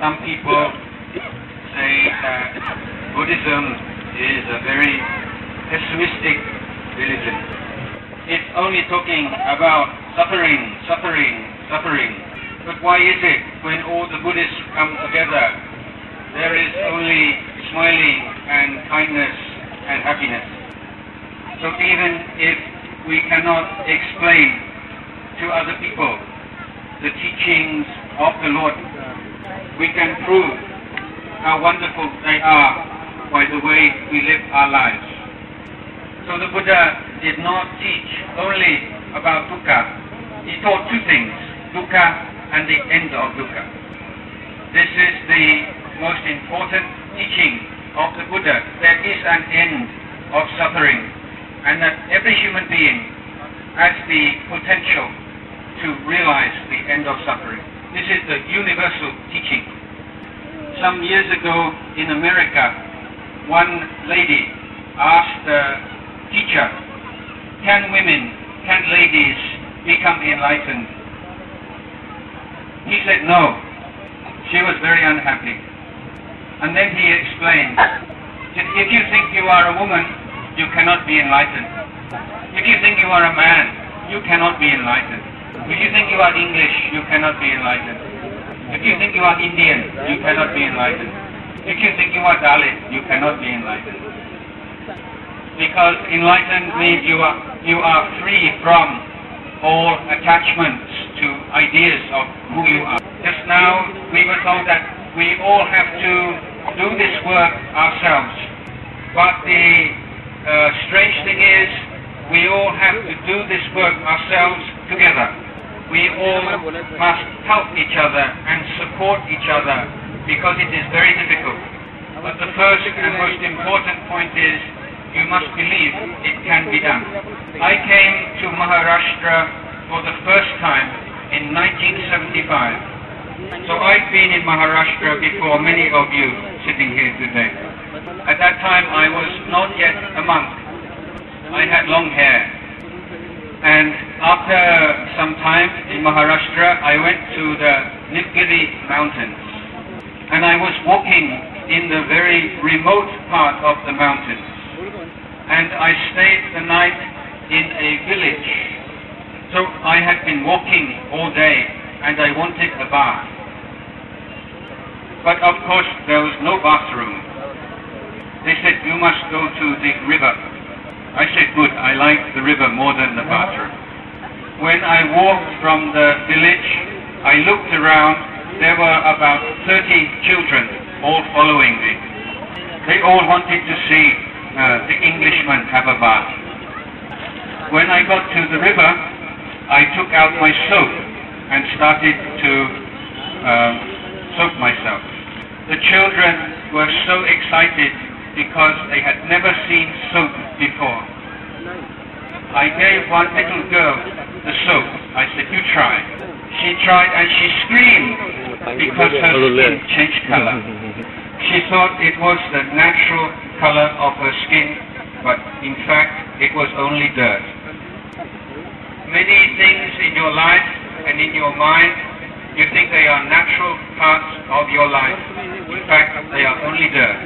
some people say that Buddhism is a very pessimistic religion. It's only talking about suffering, suffering, suffering. But why is it when all the Buddhists come together, there is only smiling and kindness and happiness? So even if we cannot explain to other people the teachings of the Lord, we can prove how wonderful they are by the way we live our lives. So the Buddha did not teach only about dukkha. He taught two things, dukkha and the end of dukkha. This is the most important teaching of the Buddha. There is an end of suffering and that every human being has the potential to realize the end of suffering. This is the universal teaching. Some years ago in America, one lady asked the teacher, can women, can ladies become enlightened? He said no. She was very unhappy. And then he explained, if you think you are a woman, you cannot be enlightened. If you think you are a man, you cannot be enlightened. If you think you are English, you cannot be enlightened. If you think you are Indian, you cannot be enlightened. If you think you are Dalit, you cannot be enlightened. Because enlightened means you are, you are free from all attachments to ideas of who you are. Just now, we were told that we all have to do this work ourselves. But the uh, strange thing is, we all have to do this work ourselves together. We all must help each other and support each other because it is very difficult. But the first and most important point is you must believe it can be done. I came to Maharashtra for the first time in 1975. So I've been in Maharashtra before many of you sitting here today. At that time I was not yet a monk. I had long hair. And after some time in Maharashtra, I went to the Nilgiri mountains. And I was walking in the very remote part of the mountains. And I stayed the night in a village. So I had been walking all day and I wanted a bath. But of course there was no bathroom. They said, you must go to the river. I said, good, I like the river more than the bathroom. When I walked from the village, I looked around, there were about 30 children all following me. They all wanted to see uh, the Englishman have a bath. When I got to the river, I took out my soap and started to um, soap myself. The children were so excited because they had never seen soap before. I gave one little girl the soap. I said, you try. She tried and she screamed because her skin changed color. She thought it was the natural color of her skin, but in fact it was only dirt. Many things in your life and in your mind, you think they are natural parts of your life. In fact, they are only dirt.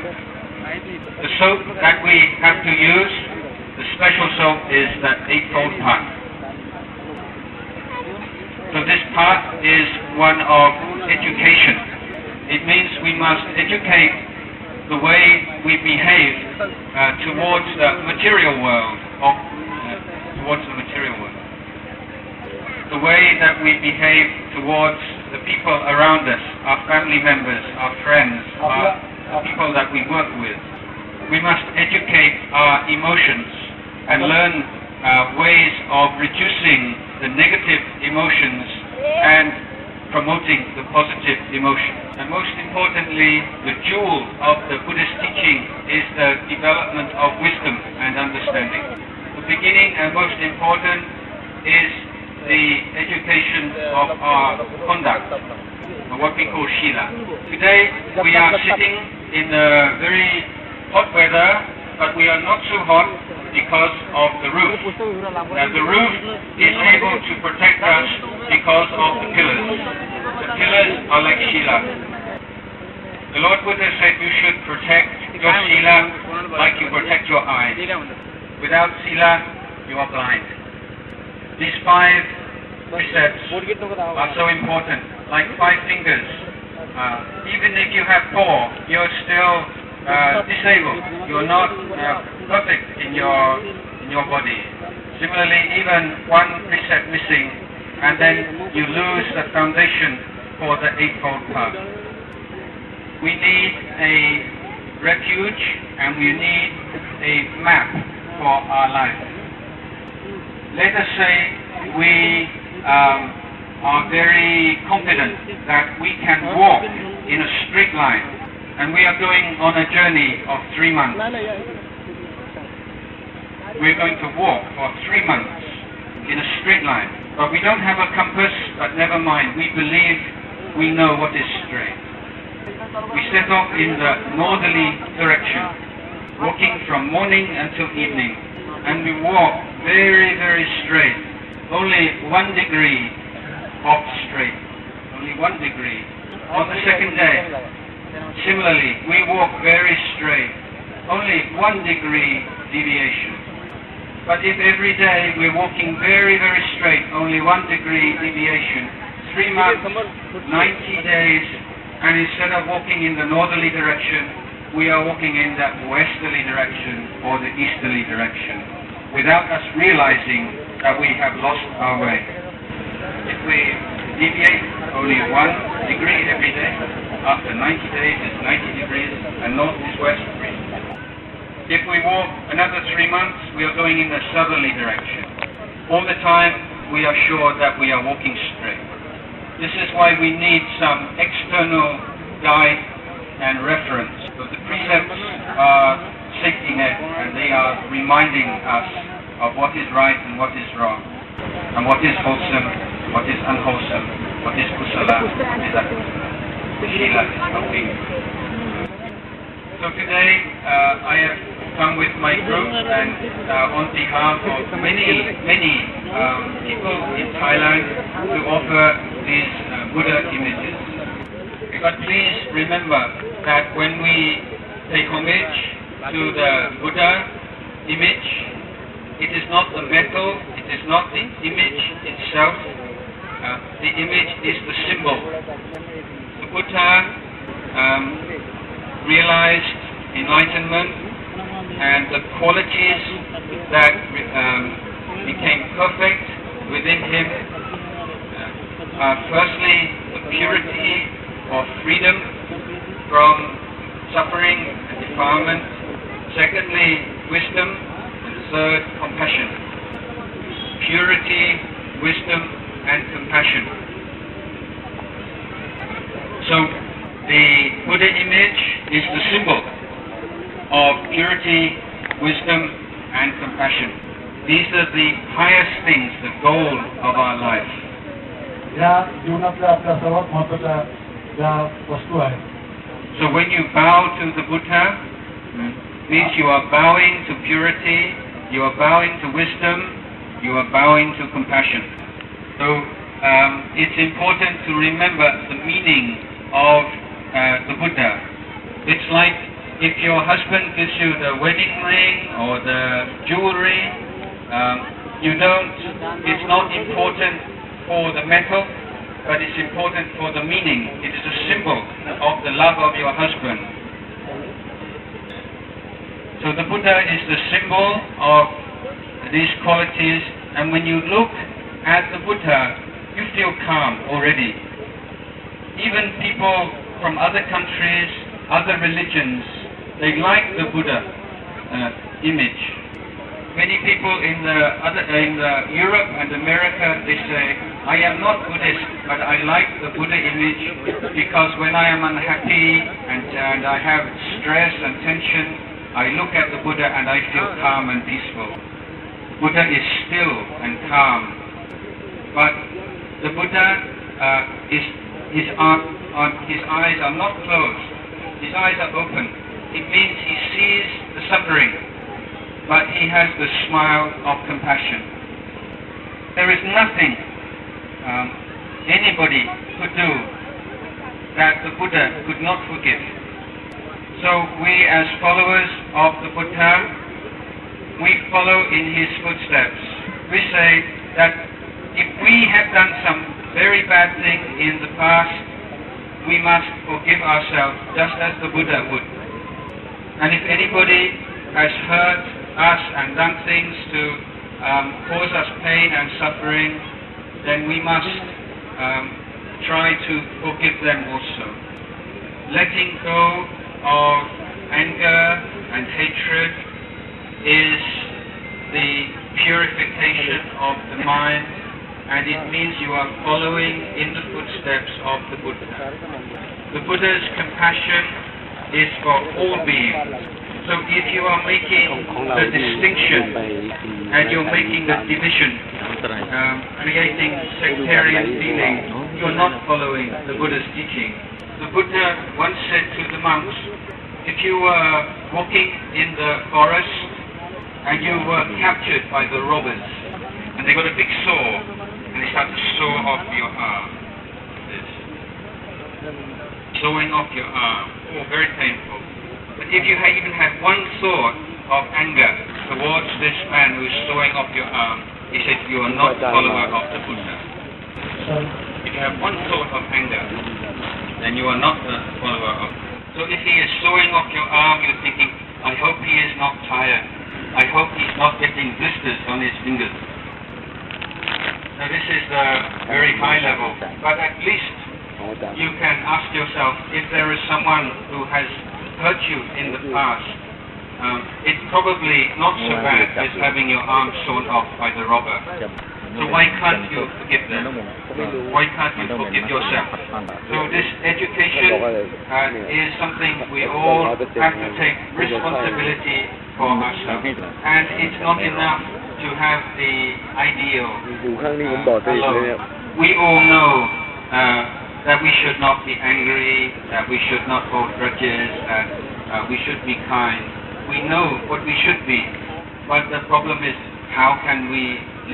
The soap that we have to use, the special soap is the eightfold path. Path is one of education. It means we must educate the way we behave uh, towards the material world, or uh, towards the material world. The way that we behave towards the people around us, our family members, our friends, our, the people that we work with. We must educate our emotions and learn uh, ways of reducing the negative emotions and promoting the positive emotion. And most importantly, the jewel of the Buddhist teaching is the development of wisdom and understanding. The beginning and most important is the education of our conduct, what we call Shila. Today we are sitting in a very hot weather, but we are not so hot because of the roof. Now the roof is able to protect us because of the pillars. The pillars are like Shila. The Lord Buddha said you should protect your sila like you protect your eyes. Without sila, you are blind. These five precepts are so important, like five fingers. Uh, even if you have four, you're still uh, disabled. You're not uh, perfect in your in your body. Similarly, even one precept missing, and then you lose the foundation for the eightfold path. We need a refuge, and we need a map for our life. Let us say we um, are very confident that we can walk in a straight line, and we are going on a journey of three months. We're going to walk for three months in a straight line, but we don't have a compass, but never mind, we believe we know what is straight. We set off in the northerly direction, walking from morning until evening, and we walk very, very straight, only one degree off straight, only one degree. On the second day, similarly, we walk very straight, only one degree deviation. But if every day we're walking very, very straight, only one degree deviation, three months, 90 days, and instead of walking in the northerly direction, we are walking in that westerly direction or the easterly direction, without us realizing that we have lost our way. If we deviate only one degree every day, after 90 days it's 90 degrees, and north is west. If we walk another three months, we are going in the southerly direction. All the time, we are sure that we are walking straight. This is why we need some external guide and reference. So the precepts are safety net, and they are reminding us of what is right and what is wrong, and what is wholesome, what is unwholesome, what is kusala, what is akusala. So today, uh, I have come with my group and uh, on behalf of many, many um, people in Thailand to offer these uh, Buddha images. But please remember that when we pay homage to the Buddha image, it is not the metal, it is not the image itself, uh, the image is the symbol. Buddha um, realized enlightenment and the qualities that um, became perfect within him uh, are firstly the purity of freedom from suffering and defilement, secondly wisdom, and third compassion. Purity, wisdom, and compassion. So the Buddha image is the symbol of purity, wisdom, and compassion. These are the highest things, the goal of our life. या जीवनातल्या आपल्या सर्वात महत्वाच्या ज्या वस्तू आहेत So when you bow to the Buddha, means you are bowing to purity, you are bowing to wisdom, you are bowing to compassion. So um, it's important to remember the meaning of uh, the Buddha. It's like if your husband gives you the wedding ring or the jewelry, um, you don't, it's not important for the metal, but it's important for the meaning. It is a symbol of the love of your husband. So the Buddha is the symbol of these qualities, and when you look at the Buddha, you feel calm already. Even people from other countries, other religions, they like the Buddha uh, image. Many people in the other in the Europe and America they say, I am not Buddhist, but I like the Buddha image because when I am unhappy and, and I have stress and tension, I look at the Buddha and I feel calm and peaceful. Buddha is still and calm, but the Buddha uh, is his, his eyes are not closed. His eyes are open. It means he sees the suffering, but he has the smile of compassion. There is nothing um, anybody could do that the Buddha could not forgive. So we as followers of the Buddha, we follow in his footsteps. We say that if we have done some very bad thing in the past, we must forgive ourselves just as the Buddha would. And if anybody has hurt us and done things to um, cause us pain and suffering, then we must um, try to forgive them also. Letting go of anger and hatred is the purification of the mind and it means you are following in the footsteps of the Buddha. The Buddha's compassion is for all beings. So if you are making the distinction and you're making the division, um, creating sectarian feeling, you're not following the Buddha's teaching. The Buddha once said to the monks, if you were walking in the forest and you were captured by the robbers, and they got a big saw they start to saw off your arm, this, sawing off your arm, oh, very painful. But if you had even had one thought of anger towards this man who is sawing off your arm, he said you are not a follower of the Buddha. So, If you have one thought of anger, then you are not a follower of. So if he is sawing off your arm, you're thinking, I hope he is not tired. I hope he's not getting blisters on his fingers. Now this is the very high level, but at least you can ask yourself if there is someone who has hurt you in the past. Um, it's probably not so bad as having your arm sawn off by the robber. So why can't you forgive them? Why can't you forgive yourself? So this education uh, is something we all have to take responsibility for ourselves. And it's not enough to have the ideal. อยู่ข้างนี้ผมบอกตัวเองเลยเนี่ย We all know uh, that we should not be angry, that we should not hold grudges, that uh, we should be kind. We know what we should be, but the problem is how can we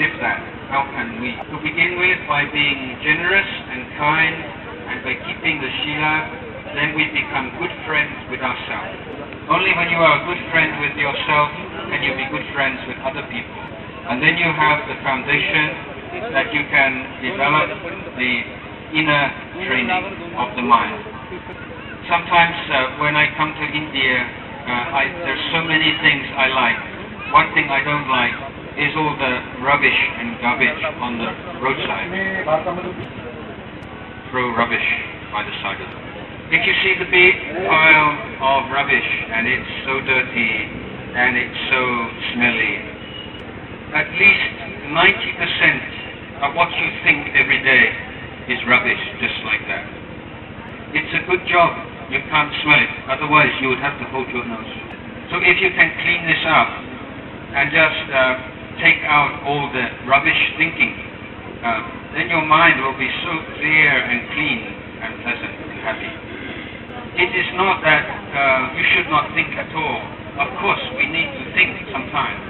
live that? How can we? To begin with, by being generous and kind, and by keeping the Shila, then we become good friends with ourselves. Only when you are a good friend with yourself can you be good friends with other people. And then you have the foundation that you can develop the inner training of the mind. Sometimes uh, when I come to India, uh, I, there's so many things I like. One thing I don't like is all the rubbish and garbage on the roadside. Throw rubbish by the side of the road. If you see the big pile of rubbish and it's so dirty and it's so smelly, at least 90% of what you think every day is rubbish, just like that. It's a good job you can't smell it, otherwise you would have to hold your nose. So if you can clean this up and just uh, take out all the rubbish thinking, uh, then your mind will be so clear and clean and pleasant and happy. It is not that uh, you should not think at all. Of course, we need to think sometimes.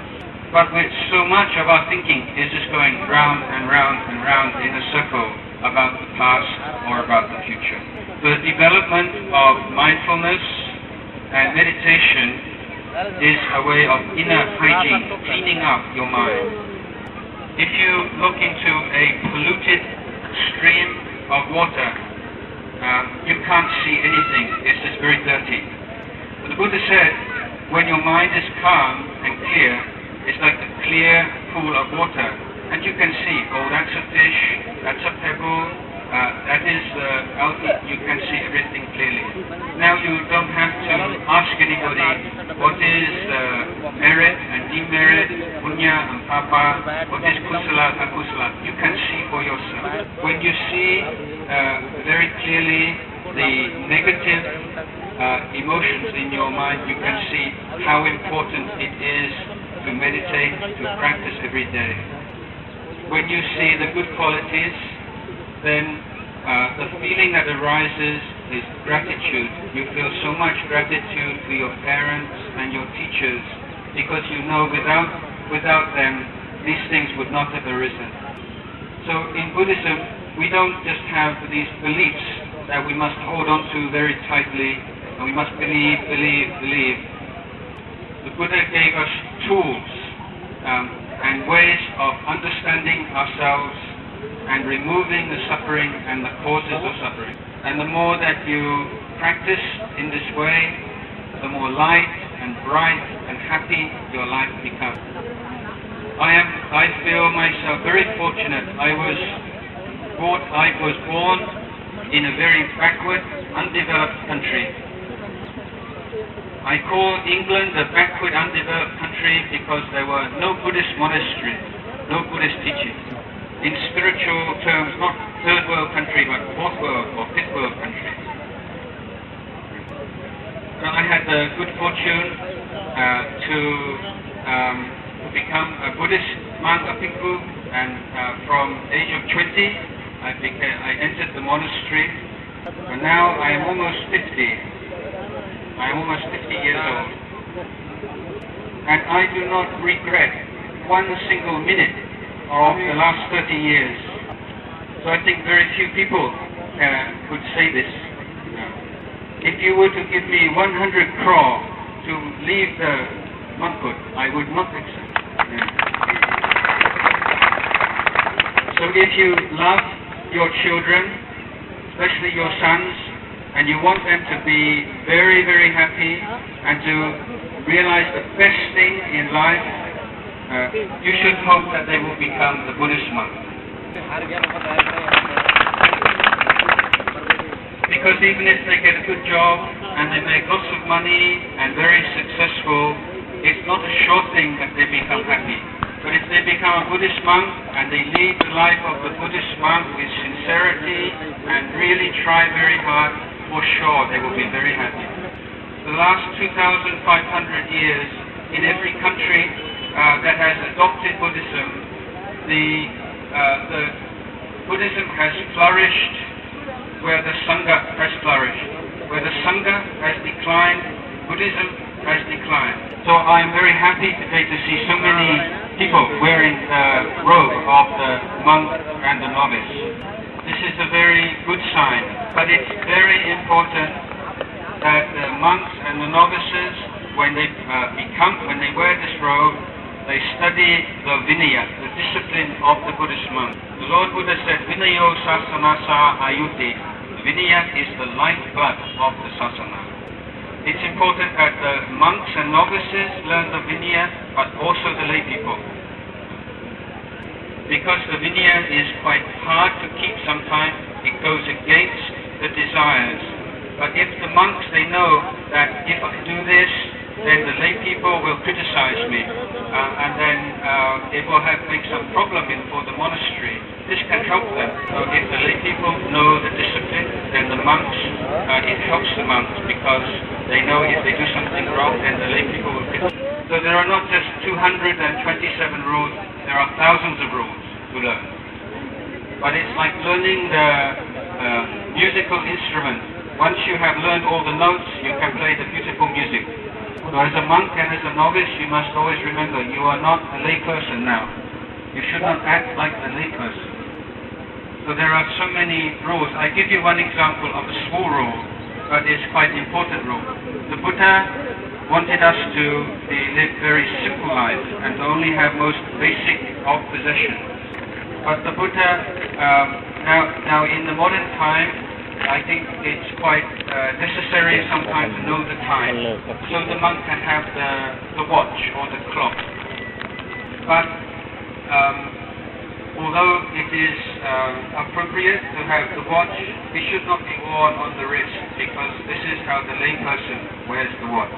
But with so much of our thinking is just going round and round and round in a circle about the past or about the future. The development of mindfulness and meditation is a way of inner hygiene, cleaning up your mind. If you look into a polluted stream of water, um, you can't see anything. It's just very dirty. But the Buddha said, when your mind is calm and clear, it's like the clear pool of water, and you can see, oh, that's a fish, that's a pebble, uh, that is uh, algae. You can see everything clearly. Now you don't have to ask anybody what is uh, merit and demerit, punya and papa, what is kusala and akusala. You can see for yourself. When you see uh, very clearly the negative uh, emotions in your mind, you can see how important it is to meditate, to practice every day. When you see the good qualities, then uh, the feeling that arises is gratitude. You feel so much gratitude for your parents and your teachers because you know without, without them these things would not have arisen. So in Buddhism, we don't just have these beliefs that we must hold on to very tightly and we must believe, believe, believe. The Buddha gave us tools um, and ways of understanding ourselves and removing the suffering and the causes of suffering. And the more that you practice in this way, the more light and bright and happy your life becomes. I am I feel myself very fortunate. I was brought I was born in a very backward, undeveloped country. I call England a backward, undeveloped country because there were no Buddhist monasteries, no Buddhist teachings. In spiritual terms, not third world country, but fourth world or fifth world country. So I had the good fortune uh, to um, to become a Buddhist monk, a bhikkhu, and uh, from age of 20, I, became, I entered the monastery, and now I am almost 50. I am almost 50 years old. And I do not regret one single minute of the last 30 years. So I think very few people uh, could say this. If you were to give me 100 crore to leave the monkhood, I would not accept. So if you love your children, especially your sons, and you want them to be very, very happy and to realize the best thing in life, uh, you should hope that they will become the Buddhist monk. Because even if they get a good job and they make lots of money and very successful, it's not a sure thing that they become happy. But if they become a Buddhist monk and they lead the life of the Buddhist monk with sincerity and really try very hard, for sure they will be very happy. The last 2,500 years, in every country uh, that has adopted Buddhism, the, uh, the Buddhism has flourished where the Sangha has flourished. Where the Sangha has declined, Buddhism has declined. So I'm very happy today to see so many people wearing the robe of the monk and the novice. This is a very good sign, but it's very important that the monks and the novices, when they uh, become, when they wear this robe, they study the Vinaya, the discipline of the Buddhist monk. The Lord Buddha said, Vinayo sasanassa ayuti. Vinaya is the lifeblood of the sasana. It's important that the monks and novices learn the Vinaya, but also the lay people. Because the Vinaya is quite hard to keep sometimes, it goes against the desires. But if the monks, they know that if I do this, then the lay people will criticize me, uh, and then uh, it will have make some problem in, for the monastery. This can help them. So if the lay people know the discipline, then the monks, uh, it helps the monks because they know if they do something wrong, then the lay people will criticize. So there are not just 227 rules, there are thousands of rules to learn. But it's like learning the uh, musical instrument. Once you have learned all the notes, you can play the beautiful music. So as a monk and as a novice, you must always remember you are not a lay person now. You should not act like a lay person. So there are so many rules. I give you one example of a small rule, but it's quite important rule. The Buddha wanted us to live very simple life and only have most basic of possessions. But the Buddha, um, now, now in the modern time, I think it's quite uh, necessary sometimes to know the time. So the monk can have the, the watch or the clock. But um, although it is uh, appropriate to have the watch, it should not be worn on the wrist because this is how the layperson wears the watch.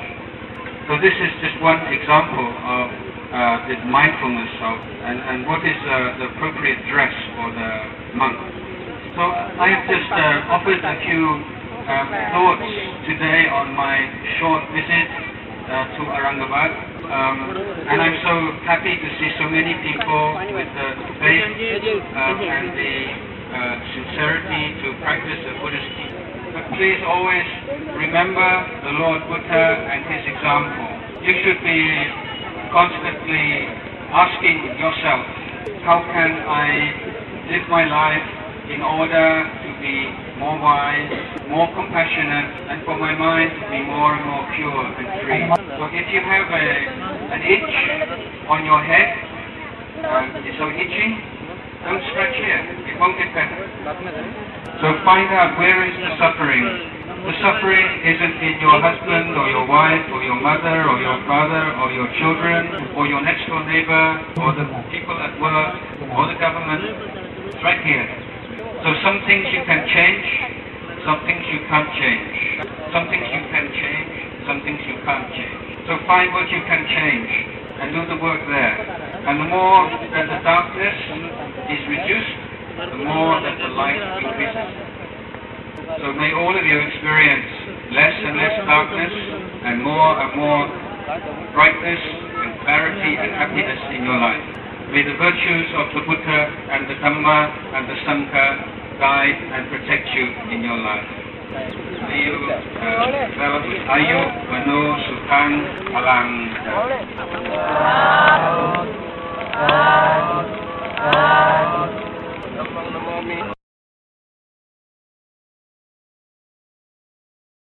So this is just one example of uh, mindfulness of and, and what is uh, the appropriate dress for the monk. So I have just uh, offered a few um, thoughts today on my short visit uh, to Aurangabad. Um, and I'm so happy to see so many people with the faith um, and the uh, sincerity to practice the Buddhist teaching. But please always remember the Lord Buddha and his example. You should be constantly asking yourself, how can I live my life in order to be more wise, more compassionate, and for my mind to be more and more pure and free. So if you have a, an itch on your head, uh, it's so itchy, don't scratch here. It won't get better. So find out where is the suffering. The suffering isn't in your husband or your wife or your mother or your father or your children or your next door neighbor or the people at work or the government. It's right here. So some things you can change, some things you can't change. Some things you can change, some things you can't change. So find what you can change and do the work there. And the more that the darkness is reduced, the more that the light increases. So may all of you experience less and less darkness and more and more brightness and clarity and happiness in your life. May the virtues of the Buddha and the Dhamma and the Sangha guide and protect you in your life. May you uh, develop Ayu, Vanno, Sukang, Alang.